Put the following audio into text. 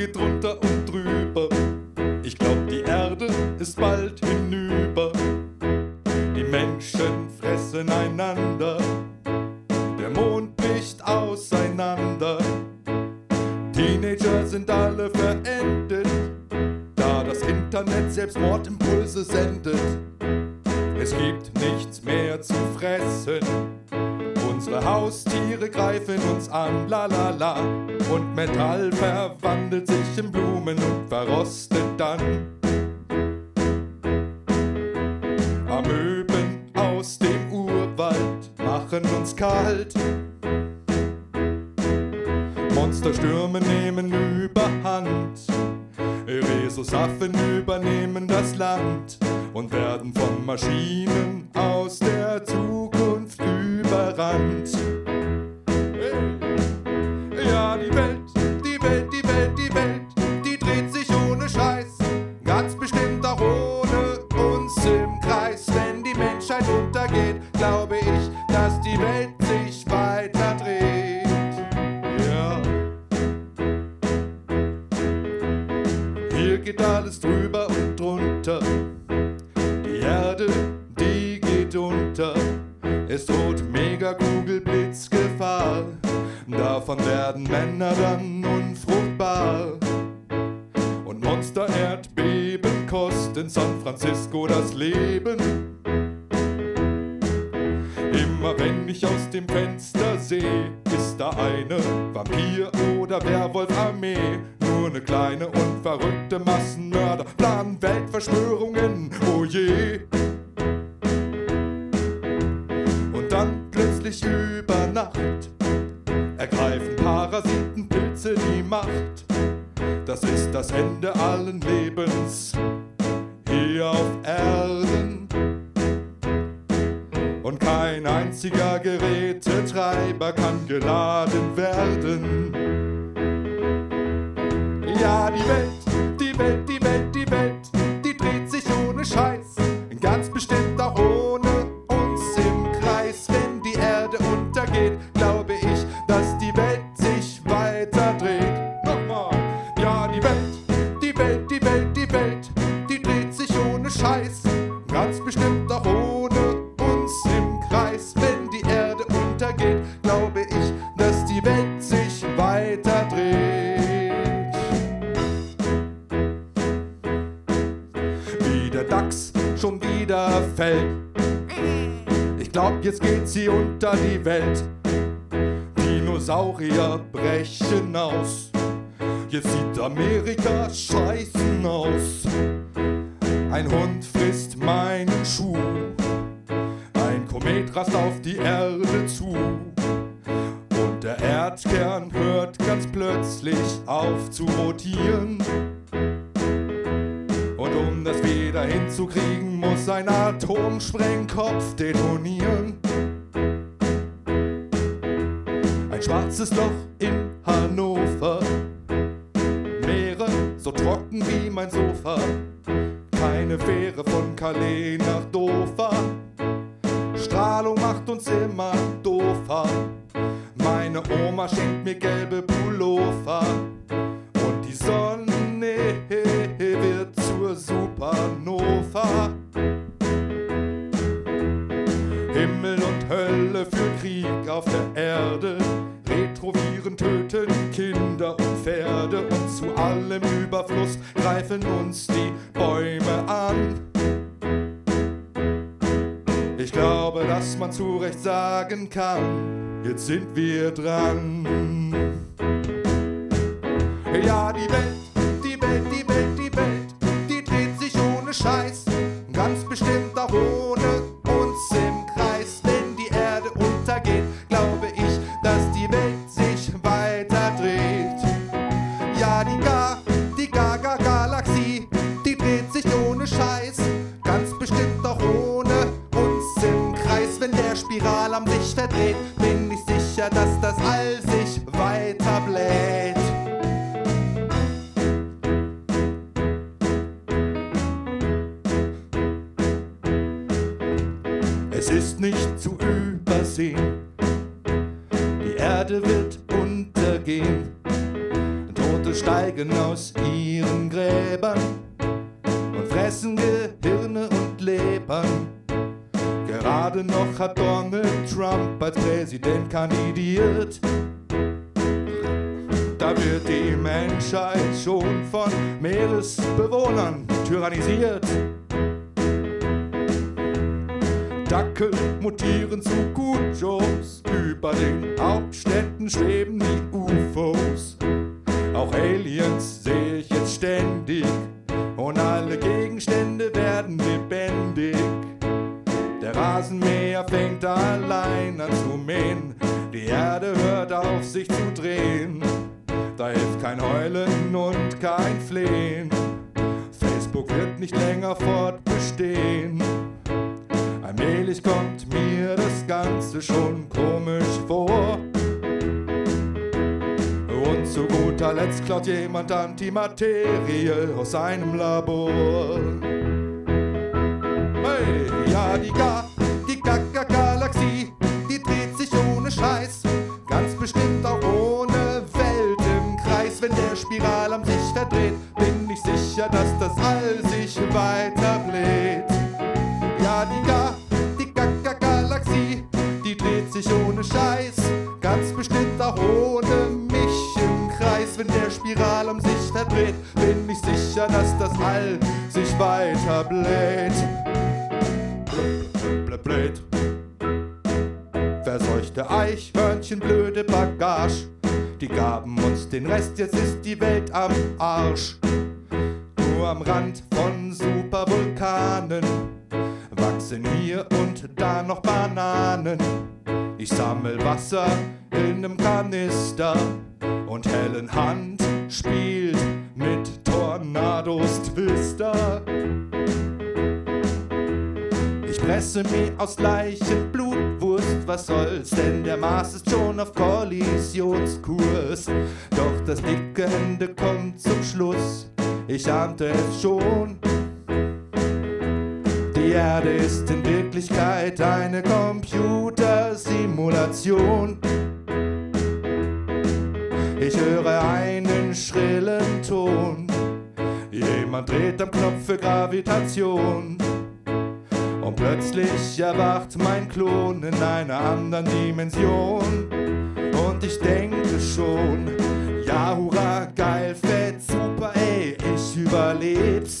geht drunter und drüber. Ich glaub, die Erde ist bald hinüber. Die Menschen fressen einander. Der Mond bricht auseinander. Teenager sind alle verendet, da das Internet Selbstmordimpulse sendet. Es gibt nichts mehr zu fressen. Unsere Haustiere greifen uns an, la la la. Und Metall verwandelt sich in Blumen und verrostet dann. Amöben aus dem Urwald machen uns kalt. Monsterstürme nehmen überhand. Rhesusaffen übernehmen das Land und werden von Maschinen aus der Zukunft Wand Megakugelblitzgefahr. Davon werden Männer dann unfruchtbar. Und Monster-Erdbeben kosten San Francisco das Leben. Immer wenn ich aus dem Fenster sehe, ist da eine Vampir- oder Werwolf-Armee. Nur eine kleine und verrückte Massenmörder planen Weltverschwörungen, oh je. Plötzlich über Nacht ergreifen Parasitenpilze die Macht. Das ist das Ende allen Lebens hier auf Erden. Und kein einziger Gerätetreiber kann geladen werden. Ja, die Welt, die Welt, die Welt sich weiter dreht. Wie der DAX schon wieder fällt. Ich glaub, jetzt geht sie unter die Welt. Dinosaurier brechen aus. Jetzt sieht Amerika scheißen aus. Ein Hund frisst meinen Schuh. Ein Komet rast auf die Erde zu. Und der Erdkern hört ganz plötzlich auf zu rotieren. Und um das wieder hinzukriegen, muss ein Atomsprengkopf detonieren. Ein schwarzes Loch in Pullover. Und die Sonne wird zur Supernova. Himmel und Hölle für Krieg auf der Erde. Retroviren töten Kinder und Pferde. Und zu allem Überfluss greifen uns die Bäume an. Ich glaube, dass man zu Recht sagen kann, jetzt sind wir dran. Ja, die Welt, die Welt, die Welt, die Welt, die dreht sich ohne Scheiß. Ganz bestimmt auch ohne uns im Kreis. Wenn die Erde untergeht, glaube ich, dass die Welt sich weiter dreht. Ja, die Ga, die Gaga-Galaxie, die dreht sich ohne Scheiß. Ganz bestimmt auch ohne uns im Kreis. Wenn der Spiralarm sich verdreht, bin ich sicher, dass das All ist nicht zu übersehen. Die Erde wird untergehen. Tote steigen aus ihren Gräbern und fressen Gehirne und Lebern. Gerade noch hat Donald Trump als Präsident kandidiert. Da wird die Menschheit schon von Meeresbewohnern tyrannisiert. Dackel mutieren zu Gutjobs. Über den Hauptstädten schweben die UFOs. Auch Aliens sehe ich jetzt ständig. Und alle Gegenstände werden lebendig. Der Rasenmäher fängt allein an zu mähen. Die Erde hört auf sich zu drehen. Da hilft kein Heulen und kein Flehen. Facebook wird nicht länger fortbestehen. Allmählich kommt mir das Ganze schon komisch vor. Und zu guter Letzt klaut jemand Antimaterie aus seinem Labor. Hey, ja, die Ga, die Gaga-Galaxie, die dreht sich ohne Scheiß. Ganz bestimmt auch ohne Welt im Kreis. Wenn der Spiral am sich verdreht, bin ich sicher, dass das All sich weiter bläht. Sich ohne Scheiß. Ganz bestimmt auch ohne mich im Kreis. Wenn der Spiral um sich verdreht, bin ich sicher, dass das All sich weiter bläht. Blöd, blöd. Verseuchte Eichhörnchen, blöde Bagage. Die gaben uns den Rest, jetzt ist die Welt am Arsch. Nur am Rand von Supervulkanen wachsen hier und da noch Bananen. Ich sammel Wasser in nem Kanister und Helen Hand spielt mit Tornados Twister. Ich presse mir aus Leichen Blutwurst, was soll's, denn der Mars ist schon auf Kollisionskurs. Doch das dicke Ende kommt zum Schluss, ich ahnte es schon. Die Erde ist in Wirklichkeit eine Computersimulation. Ich höre einen schrillen Ton. Jemand dreht am Knopf für Gravitation. Und plötzlich erwacht mein Klon in einer anderen Dimension. Und ich denke schon, ja, hurra, geil, fett, super, ey, ich überleb's.